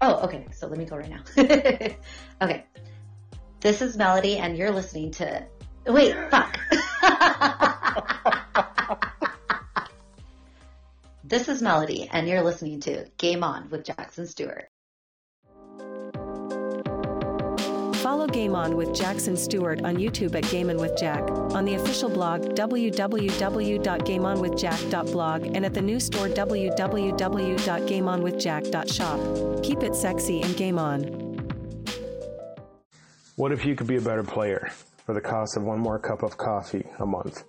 Oh, okay. So let me go right now. okay. This is Melody, and you're listening to. Wait, fuck. this is Melody, and you're listening to Game On with Jackson Stuart. Follow Game On with Jackson Stuart on YouTube at Game On with Jack, on the official blog www.gameonwithjack.blog, and at the new store www.gameonwithjack.shop. Keep it sexy and game on. What if you could be a better player for the cost of one more cup of coffee a month?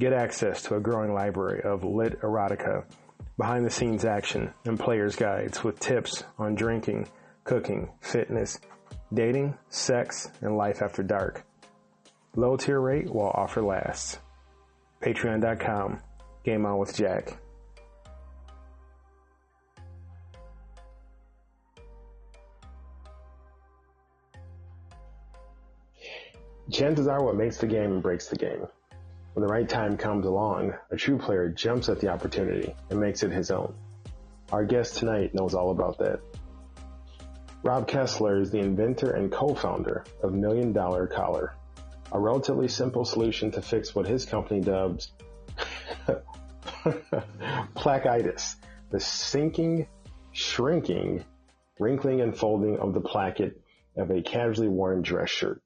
Get access to a growing library of lit erotica, behind the scenes action, and player's guides with tips on drinking, cooking, fitness, dating, sex, and life after dark. Low tier rate while offer lasts. Patreon.com. Game on with Jack. Chances are what makes the game and breaks the game. When the right time comes along, a true player jumps at the opportunity and makes it his own. Our guest tonight knows all about that. Rob Kessler is the inventor and co-founder of Million Dollar Collar, a relatively simple solution to fix what his company dubs placketitis, the sinking, shrinking, wrinkling and folding of the placket of a casually worn dress shirt.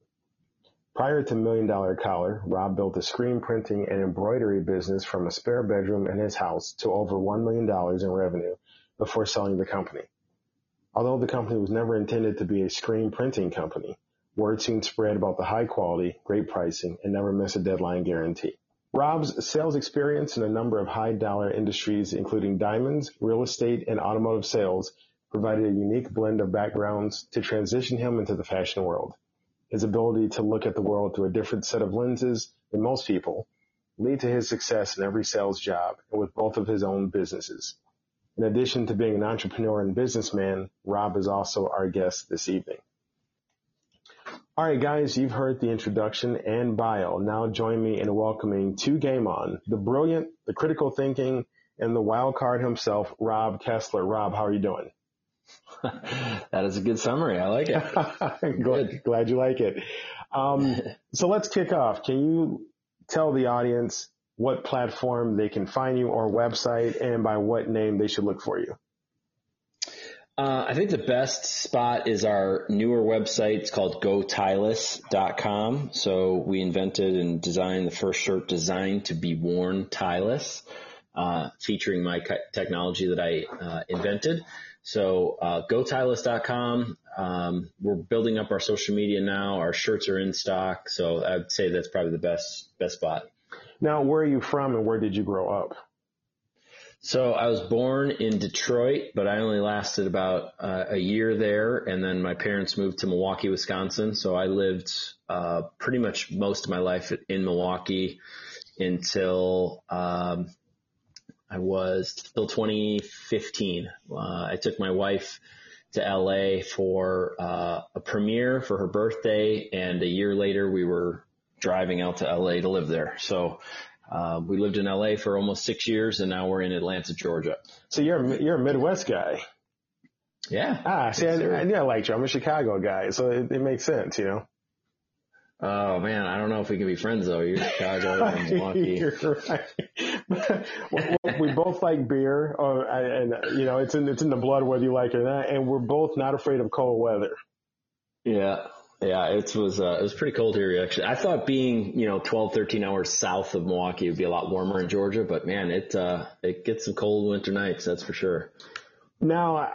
Prior to Million Dollar Collar, Rob built a screen printing and embroidery business from a spare bedroom in his house to over $1 million in revenue before selling the company. Although the company was never intended to be a screen printing company, word soon spread about the high quality, great pricing, and never miss a deadline guarantee. Rob's sales experience in a number of high dollar industries, including diamonds, real estate, and automotive sales, provided a unique blend of backgrounds to transition him into the fashion world. His ability to look at the world through a different set of lenses than most people lead to his success in every sales job and with both of his own businesses. In addition to being an entrepreneur and businessman, Rob is also our guest this evening. All right, guys, you've heard the introduction and bio. Now join me in welcoming to Game On, the brilliant, the critical thinking, and the wild card himself, Rob Kessler. Rob, how are you doing? that is a good summary. I like it. glad, glad you like it. Um, so let's kick off. Can you tell the audience what platform they can find you or website and by what name they should look for you? Uh, I think the best spot is our newer website. It's called gotyless.com. So we invented and designed the first shirt designed to be worn tieless, uh, featuring my technology that I uh, invented. So uh, gotyless.com. Um, we're building up our social media now. Our shirts are in stock. So I'd say that's probably the best best spot. Now, where are you from and where did you grow up? So I was born in Detroit, but I only lasted about uh, a year there, and then my parents moved to Milwaukee, Wisconsin. So I lived uh, pretty much most of my life in Milwaukee until um, I was till 2015. Uh, I took my wife to LA for uh, a premiere for her birthday, and a year later we were driving out to LA to live there. So uh, we lived in LA for almost six years, and now we're in Atlanta, Georgia. So you're a, you're a Midwest guy. Yeah. Ah, see, I, I, I like you. I'm a Chicago guy, so it, it makes sense, you know. Oh man, I don't know if we can be friends though. You're Chicago and Milwaukee. You're right. we both like beer, uh, and you know it's in it's in the blood whether you like it or not. And we're both not afraid of cold weather. Yeah, yeah, it was uh, it was pretty cold here actually. I thought being you know 12, 13 hours south of Milwaukee would be a lot warmer in Georgia, but man, it uh, it gets some cold winter nights, that's for sure. Now,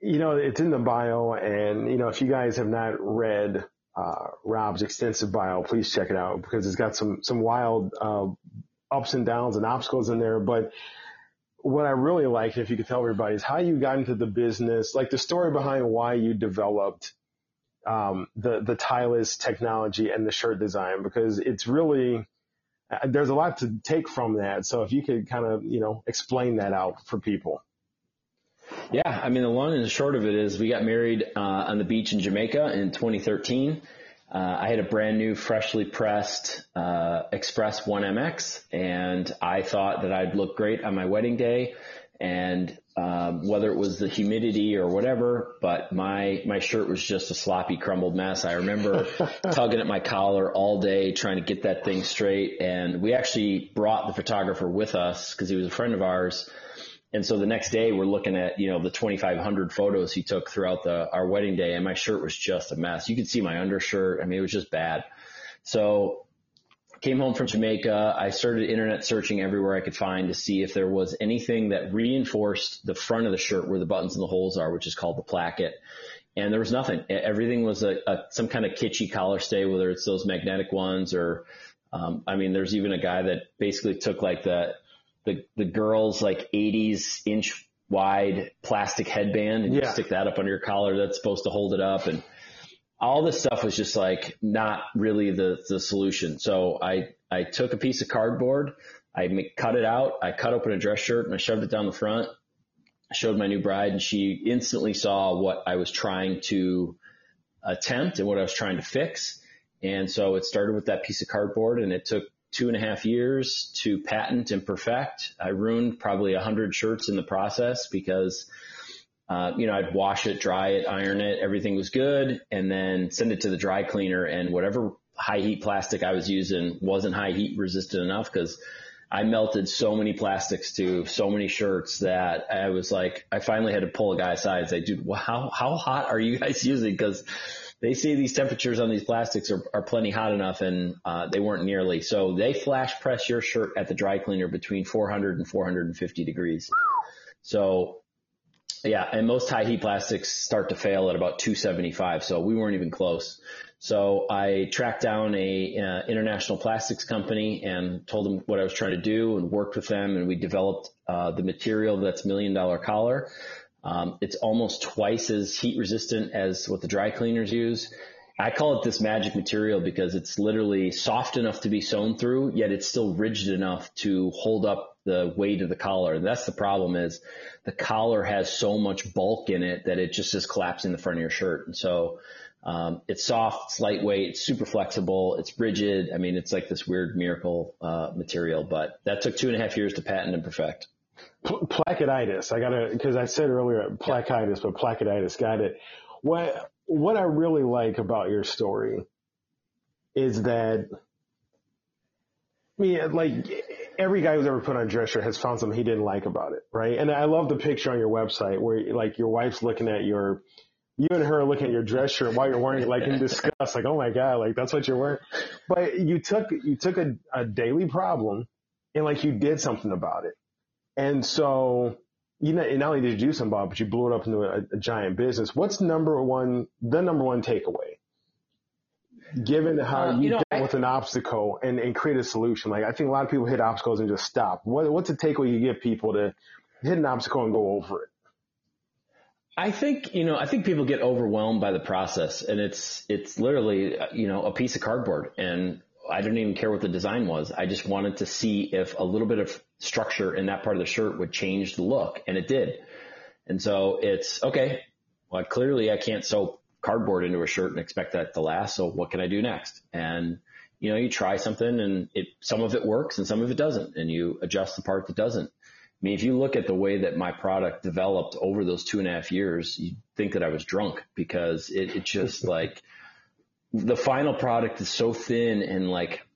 you know, it's in the bio, and you know, if you guys have not read uh, Rob's extensive bio, please check it out because it's got some some wild uh, ups and downs and obstacles in there. But what I really like, if you could tell everybody, is how you got into the business, like the story behind why you developed um, the the tieless technology and the shirt design, because it's really uh, there's a lot to take from that. So if you could kind of you know explain that out for people. Yeah, I mean the long and the short of it is we got married uh, on the beach in Jamaica in 2013. Uh, I had a brand new, freshly pressed uh, Express 1MX, and I thought that I'd look great on my wedding day. And um, whether it was the humidity or whatever, but my my shirt was just a sloppy, crumbled mess. I remember tugging at my collar all day trying to get that thing straight. And we actually brought the photographer with us because he was a friend of ours and so the next day we're looking at, you know, the 2,500 photos he took throughout the, our wedding day and my shirt was just a mess. You could see my undershirt. I mean, it was just bad. So came home from Jamaica. I started internet searching everywhere I could find to see if there was anything that reinforced the front of the shirt where the buttons and the holes are, which is called the placket. And there was nothing. Everything was a, a some kind of kitschy collar stay, whether it's those magnetic ones or, um, I mean, there's even a guy that basically took like the the the girl's like 80s inch wide plastic headband and you stick that up under your collar that's supposed to hold it up and all this stuff was just like not really the the solution. So I I took a piece of cardboard, I cut it out, I cut open a dress shirt and I shoved it down the front. I showed my new bride and she instantly saw what I was trying to attempt and what I was trying to fix. And so it started with that piece of cardboard and it took two and a half years to patent and perfect. I ruined probably a hundred shirts in the process because, uh, you know, I'd wash it, dry it, iron it, everything was good, and then send it to the dry cleaner. And whatever high heat plastic I was using wasn't high heat resistant enough because I melted so many plastics to so many shirts that I was like, I finally had to pull a guy aside and say, dude, how, how hot are you guys using? Cause they say these temperatures on these plastics are, are plenty hot enough and uh, they weren't nearly. So they flash press your shirt at the dry cleaner between 400 and 450 degrees. So yeah, and most high heat plastics start to fail at about 275. So we weren't even close. So I tracked down a uh, international plastics company and told them what I was trying to do and worked with them and we developed uh, the material that's million dollar collar. Um, it's almost twice as heat resistant as what the dry cleaners use. I call it this magic material because it's literally soft enough to be sewn through, yet it's still rigid enough to hold up the weight of the collar. And that's the problem is the collar has so much bulk in it that it just is collapsing the front of your shirt. And so, um, it's soft, it's lightweight, it's super flexible, it's rigid. I mean, it's like this weird miracle, uh, material, but that took two and a half years to patent and perfect. Placketitis. I gotta, cause I said earlier plackeitis, but placketitis. Got it. What, what I really like about your story is that, I mean, like every guy who's ever put on a dress shirt has found something he didn't like about it, right? And I love the picture on your website where like your wife's looking at your, you and her are looking at your dress shirt while you're wearing it, like in disgust, like, oh my God, like that's what you're wearing. But you took, you took a, a daily problem and like you did something about it. And so, you know, not only did you do something about it, but you blew it up into a, a giant business. What's number one, the number one takeaway? Given how uh, you, you know, dealt I, with an obstacle and, and create a solution, like I think a lot of people hit obstacles and just stop. What, what's the takeaway you give people to hit an obstacle and go over it? I think, you know, I think people get overwhelmed by the process and it's, it's literally, you know, a piece of cardboard and I didn't even care what the design was. I just wanted to see if a little bit of structure in that part of the shirt would change the look, and it did. And so it's okay. Well, clearly I can't sew cardboard into a shirt and expect that to last. So what can I do next? And you know, you try something, and it some of it works and some of it doesn't, and you adjust the part that doesn't. I mean, if you look at the way that my product developed over those two and a half years, you think that I was drunk because it, it just like the final product is so thin and like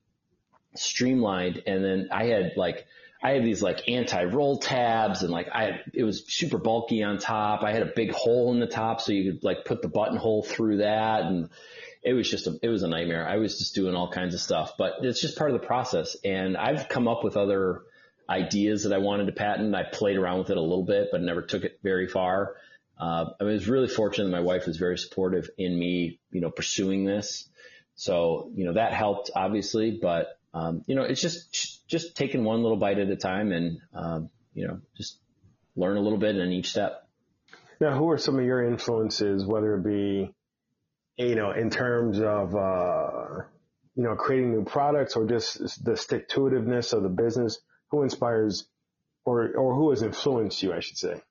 streamlined. And then I had like, I had these like anti-roll tabs and like I had, it was super bulky on top. I had a big hole in the top so you could like put the buttonhole through that. And it was just a, it was a nightmare. I was just doing all kinds of stuff, but it's just part of the process. And I've come up with other ideas that I wanted to patent. I played around with it a little bit, but never took it very far. Uh, I was really fortunate that my wife was very supportive in me, you know, pursuing this. So, you know, that helped obviously, but, um, you know, it's just, just taking one little bite at a time and, um, you know, just learn a little bit in each step. Now, who are some of your influences, whether it be, you know, in terms of, uh, you know, creating new products or just the stick to itiveness of the business? Who inspires or, or who has influenced you, I should say?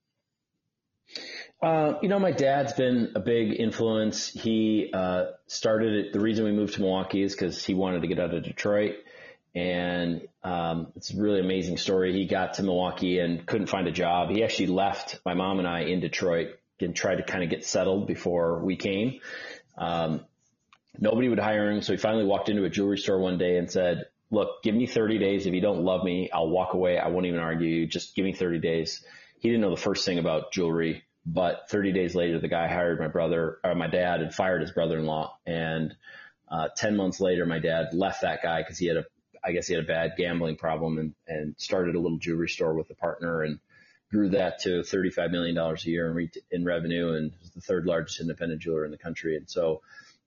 Uh, you know, my dad's been a big influence. He uh, started it. The reason we moved to Milwaukee is because he wanted to get out of Detroit. And um, it's a really amazing story. He got to Milwaukee and couldn't find a job. He actually left my mom and I in Detroit and tried to kind of get settled before we came. Um, nobody would hire him. So he finally walked into a jewelry store one day and said, look, give me 30 days. If you don't love me, I'll walk away. I won't even argue. Just give me 30 days. He didn't know the first thing about jewelry. But 30 days later, the guy hired my brother, or my dad, and fired his brother-in-law. And uh, 10 months later, my dad left that guy because he had a, I guess he had a bad gambling problem, and and started a little jewelry store with a partner and grew that to 35 million dollars a year in, re- in revenue, and was the third largest independent jeweler in the country. And so,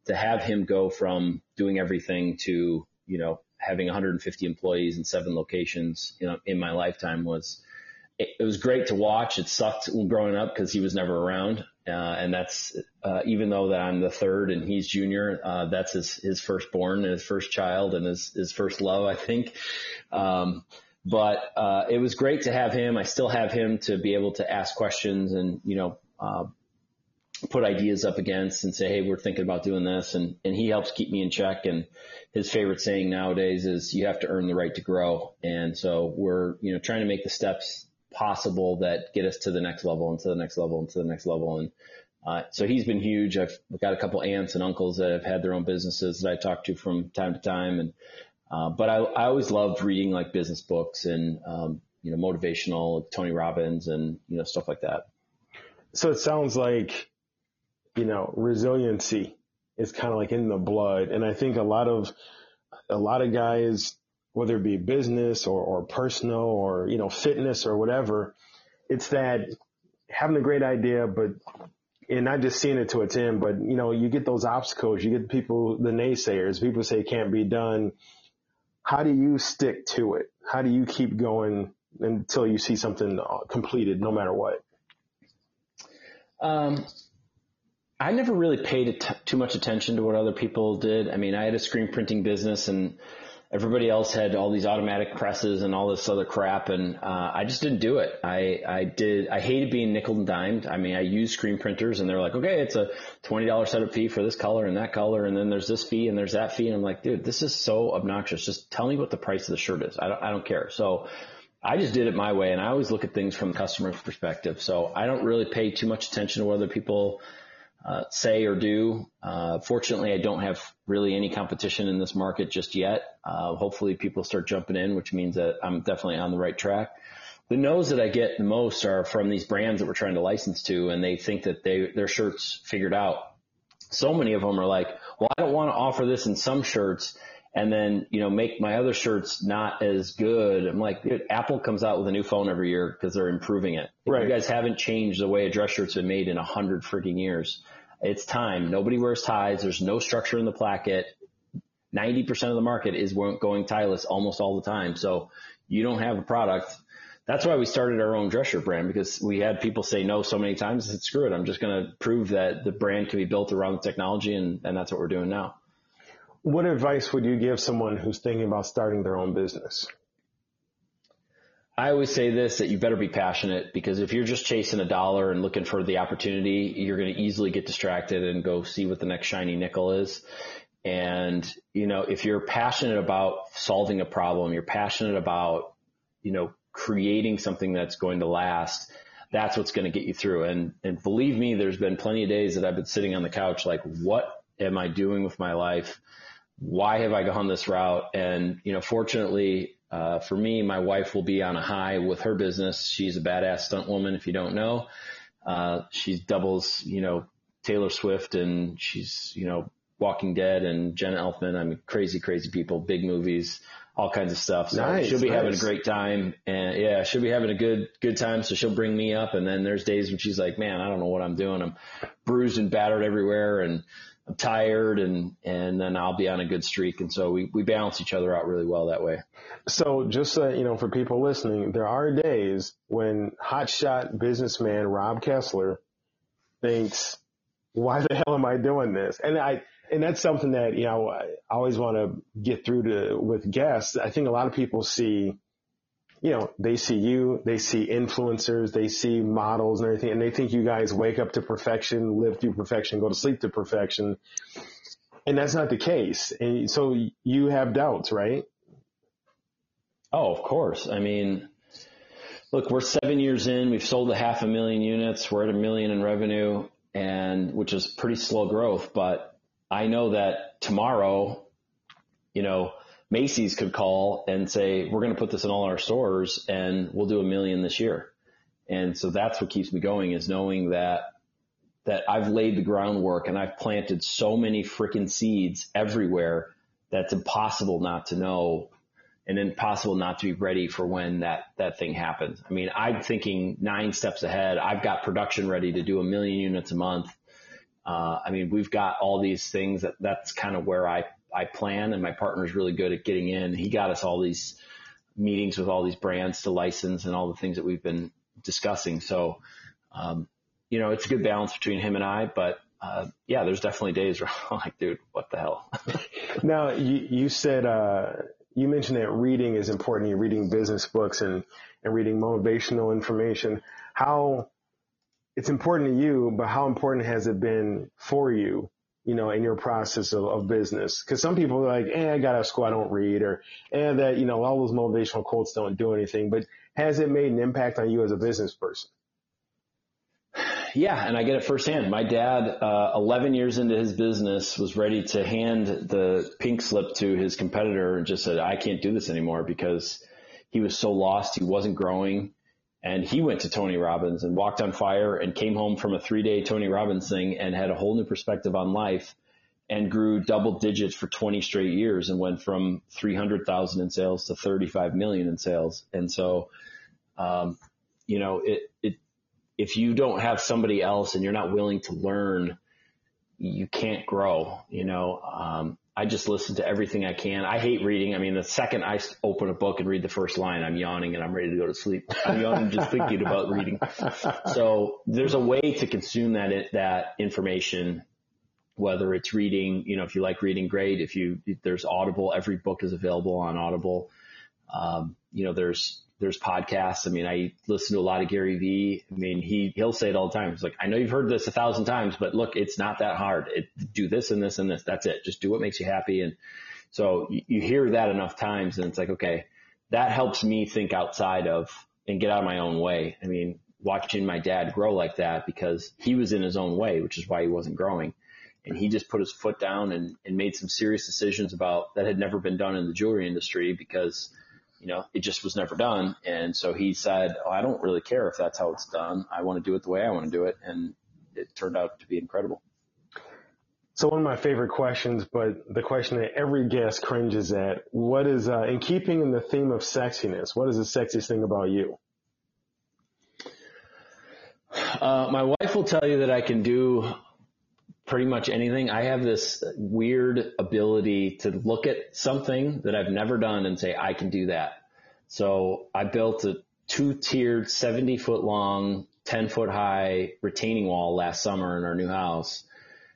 to have him go from doing everything to you know having 150 employees in seven locations, you know, in my lifetime was it, it was great to watch. It sucked growing up because he was never around. Uh, and that's, uh, even though that I'm the third and he's junior, uh, that's his, his firstborn his first child and his, his first love, I think. Um, but, uh, it was great to have him. I still have him to be able to ask questions and, you know, uh, put ideas up against and say, Hey, we're thinking about doing this. And, and he helps keep me in check. And his favorite saying nowadays is you have to earn the right to grow. And so we're, you know, trying to make the steps possible that get us to the next level and to the next level and to the next level. And uh, so he's been huge. I've got a couple aunts and uncles that have had their own businesses that I talk to from time to time. And uh, but I, I always loved reading like business books and um, you know motivational Tony Robbins and you know stuff like that. So it sounds like you know resiliency is kind of like in the blood, and I think a lot of a lot of guys whether it be business or, or personal or, you know, fitness or whatever, it's that having a great idea, but and not just seeing it to its end, but you know, you get those obstacles, you get people, the naysayers, people say it can't be done. How do you stick to it? How do you keep going until you see something uh, completed, no matter what? Um, I never really paid too much attention to what other people did. I mean, I had a screen printing business and everybody else had all these automatic presses and all this other crap and uh, I just didn't do it. I, I did I hated being nickel and dimed. I mean I used screen printers and they're like, okay, it's a twenty dollar setup fee for this color and that color and then there's this fee and there's that fee and I'm like, dude, this is so obnoxious. Just tell me what the price of the shirt is. I don't I don't care. So I just did it my way and I always look at things from the customer's perspective. So I don't really pay too much attention to whether people uh, say or do. Uh, fortunately, I don't have really any competition in this market just yet. Uh, hopefully, people start jumping in, which means that I'm definitely on the right track. The no's that I get the most are from these brands that we're trying to license to, and they think that they their shirts figured out. So many of them are like, "Well, I don't want to offer this in some shirts." And then you know make my other shirts not as good. I'm like, dude, Apple comes out with a new phone every year because they're improving it. Right. You guys haven't changed the way a dress shirt's been made in a hundred freaking years. It's time. Nobody wears ties. There's no structure in the placket. 90% of the market is going tieless almost all the time. So you don't have a product. That's why we started our own dress shirt brand because we had people say no so many times. I said, screw it. I'm just going to prove that the brand can be built around the technology. And, and that's what we're doing now. What advice would you give someone who's thinking about starting their own business? I always say this that you better be passionate because if you're just chasing a dollar and looking for the opportunity, you're going to easily get distracted and go see what the next shiny nickel is. And, you know, if you're passionate about solving a problem, you're passionate about, you know, creating something that's going to last, that's what's going to get you through. And, and believe me, there's been plenty of days that I've been sitting on the couch like, what am I doing with my life? Why have I gone this route? And, you know, fortunately, uh, for me, my wife will be on a high with her business. She's a badass stunt woman. If you don't know, uh, she doubles, you know, Taylor Swift and she's, you know, Walking Dead and Jenna Elfman. I mean, crazy, crazy people, big movies. all kinds of stuff. So Nice, she'll be having a great time, and yeah, she'll be having a good good time. So she'll bring me up, and then there's days when she's like, "Man, I don't know what I'm doing. I'm bruised and battered everywhere, and I'm tired," and and then I'll be on a good streak, and so we we balance each other out really well that way. So just so you know, for people listening, there are days when hotshot businessman Rob Kessler thinks, "Why the hell am I doing this?" And I and that's something that you know I always want to get through to with guests. I think a lot of people see, you know, they see you, they see influencers, they see models and everything, and they think you guys wake up to perfection, live through perfection, go to sleep to perfection. And that's not the case. And so you have doubts, right? Oh, of course. I mean, look, we're seven years in. We've sold a half a million units. We're at a million in revenue, and which is pretty slow growth. But I know that tomorrow, you know, Macy's could call and say, "We're going to put this in all our stores, and we'll do a million this year." And so that's what keeps me going is knowing that that I've laid the groundwork and I've planted so many freaking seeds everywhere that's impossible not to know and impossible not to be ready for when that, that thing happens. I mean, I'm thinking nine steps ahead. I've got production ready to do a million units a month. Uh, I mean, we've got all these things that that's kind of where I, I plan and my partner's really good at getting in. He got us all these meetings with all these brands to license and all the things that we've been discussing. So, um, you know, it's a good balance between him and I, but, uh, yeah, there's definitely days where I'm like, dude, what the hell? Now, you, you said, uh, you mentioned that reading is important. You're reading business books and, and reading motivational information. How it's important to you, but how important has it been for you, you know, in your process of, of business? Cause some people are like, eh, I got out of school. I don't read or, eh, that, you know, all those motivational quotes don't do anything, but has it made an impact on you as a business person? Yeah, and I get it firsthand. My dad, uh, 11 years into his business, was ready to hand the pink slip to his competitor and just said, I can't do this anymore because he was so lost. He wasn't growing. And he went to Tony Robbins and walked on fire and came home from a three day Tony Robbins thing and had a whole new perspective on life and grew double digits for 20 straight years and went from 300,000 in sales to 35 million in sales. And so, um, you know, it, it, if you don't have somebody else and you're not willing to learn, you can't grow, you know, um, I just listen to everything I can. I hate reading. I mean, the second I open a book and read the first line, I'm yawning and I'm ready to go to sleep. I'm yawning just thinking about reading. So there's a way to consume that, that information, whether it's reading, you know, if you like reading, great. If you, there's Audible, every book is available on Audible. Um, you know, there's, there's podcasts. I mean, I listen to a lot of Gary Vee. I mean, he, he'll say it all the time. He's like, I know you've heard this a thousand times, but look, it's not that hard. It, do this and this and this. That's it. Just do what makes you happy. And so you, you hear that enough times and it's like, okay, that helps me think outside of and get out of my own way. I mean, watching my dad grow like that because he was in his own way, which is why he wasn't growing. And he just put his foot down and, and made some serious decisions about that had never been done in the jewelry industry because you know, it just was never done. And so he said, oh, I don't really care if that's how it's done. I want to do it the way I want to do it. And it turned out to be incredible. So one of my favorite questions, but the question that every guest cringes at, what is, uh, in keeping in the theme of sexiness, what is the sexiest thing about you? Uh, my wife will tell you that I can do pretty much anything. I have this weird ability to look at something that I've never done and say, I can do that. So I built a two tiered, 70 foot long, 10 foot high retaining wall last summer in our new house,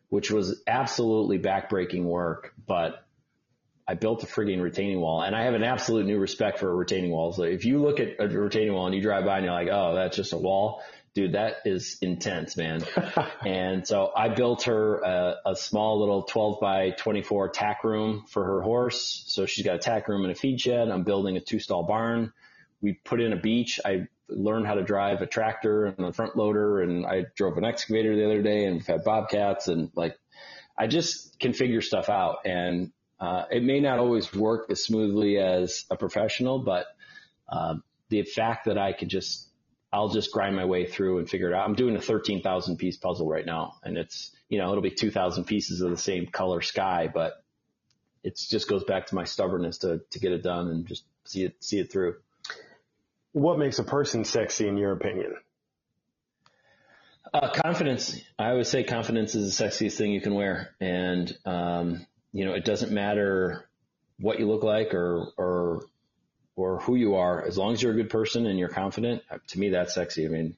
which was absolutely backbreaking work, but I built a frigging retaining wall and I have an absolute new respect for a retaining walls. So if you look at a retaining wall and you drive by and you're like, oh, that's just a wall, dude, that is intense, man. and so I built her a, a, small little 12 by 24 tack room for her horse. So she's got a tack room and a feed shed. I'm building a two stall barn. We put in a beach. I learned how to drive a tractor and a front loader and I drove an excavator the other day and we've had bobcats and like, I just can figure stuff out and, uh, it may not always work as smoothly as a professional, but, um, the fact that I could just I'll just grind my way through and figure it out. I'm doing a 13,000 piece puzzle right now and it's, you know, it'll be 2,000 pieces of the same color sky, but it just goes back to my stubbornness to to get it done and just see it see it through. What makes a person sexy in your opinion? Uh, confidence. I always say confidence is the sexiest thing you can wear, and um, you know it doesn't matter what you look like or or or who you are, as long as you're a good person and you're confident. uh, To me, that's sexy. I mean,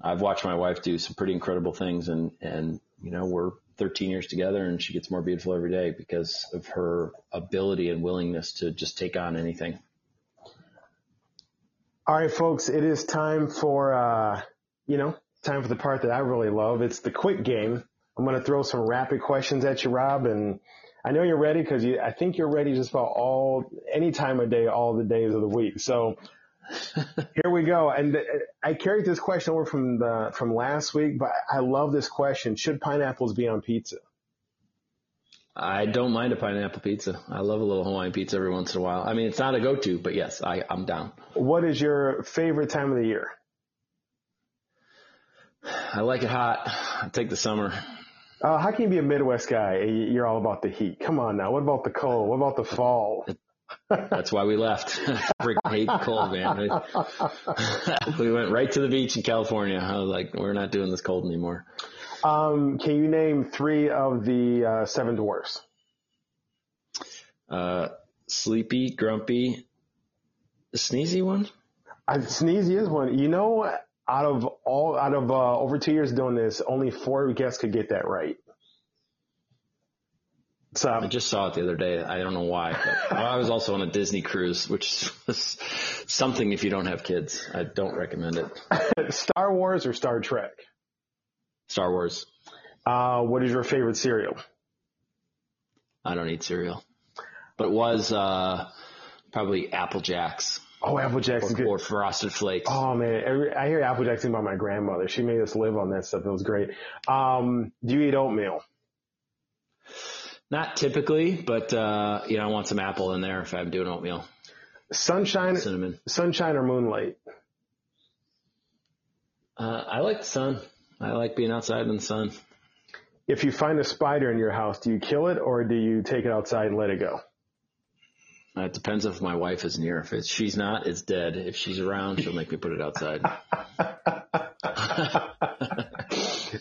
I've watched my wife do some pretty incredible things, and and you know we're 13 years together, and she gets more beautiful every day because of her ability and willingness to just take on anything. All right, folks, it is time for, uh, you know, time for the part that I really love. It's the quick game. I'm going to throw some rapid questions at you, Rob, and I know you're ready because you, I think you're ready just about all, any time of day, all the days of the week. So here we go. And uh, I carried this question over from the, from last week, but I love this question. Should pineapples be on pizza? I don't mind a pineapple pizza. I love a little Hawaiian pizza every once in a while. I mean, it's not a go-to, but yes, I, I'm down. What is your favorite time of the year? I like it hot. I take the summer. Uh, how can you be a Midwest guy? and You're all about the heat. Come on now. What about the cold? What about the fall? That's why we left. Freaking hate the cold, man. we went right to the beach in California. I was like, we're not doing this cold anymore. Um, can you name three of the uh, seven dwarfs? Uh, sleepy, grumpy, the sneezy one. Uh, Sneezy is one. You know, out of all, out of uh, over two years doing this, only four guests could get that right. So I just saw it the other day. I don't know why, but I was also on a Disney cruise, which is something if you don't have kids. I don't recommend it. Star Wars or Star Trek? Star Wars. Uh, what is your favorite cereal? I don't eat cereal, but it was uh, probably Apple Jacks Oh, Apple Jacks is or, good. or Frosted Flakes. Oh man, every, I hear Apple Jacks about my grandmother. She made us live on that stuff. It was great. Um, do you eat oatmeal? Not typically, but uh, you know, I want some apple in there if I'm doing oatmeal. Sunshine, Cinnamon. sunshine or moonlight? Uh, I like the sun. I like being outside in the sun. If you find a spider in your house, do you kill it or do you take it outside and let it go? Uh, it depends if my wife is near. If it's, she's not, it's dead. If she's around, she'll make me put it outside.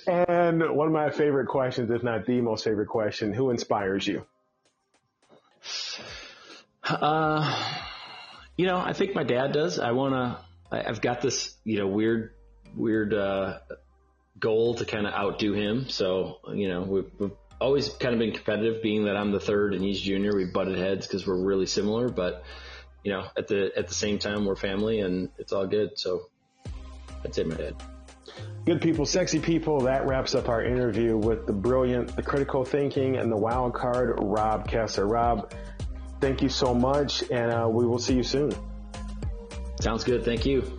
And one of my favorite questions, if not the most favorite question, who inspires you? Uh, you know, I think my dad does. I want to, I've got this, you know, weird, weird, uh, goal to kind of outdo him. So, you know, we've, we've always kind of been competitive being that I'm the third and he's junior. We've butted heads because we're really similar, but you know, at the, at the same time, we're family and it's all good. So I'd say my dad. Good people, sexy people. That wraps up our interview with the brilliant, the critical thinking, and the wild card, Rob Kessler. Rob, thank you so much, and uh, we will see you soon. Sounds good. Thank you.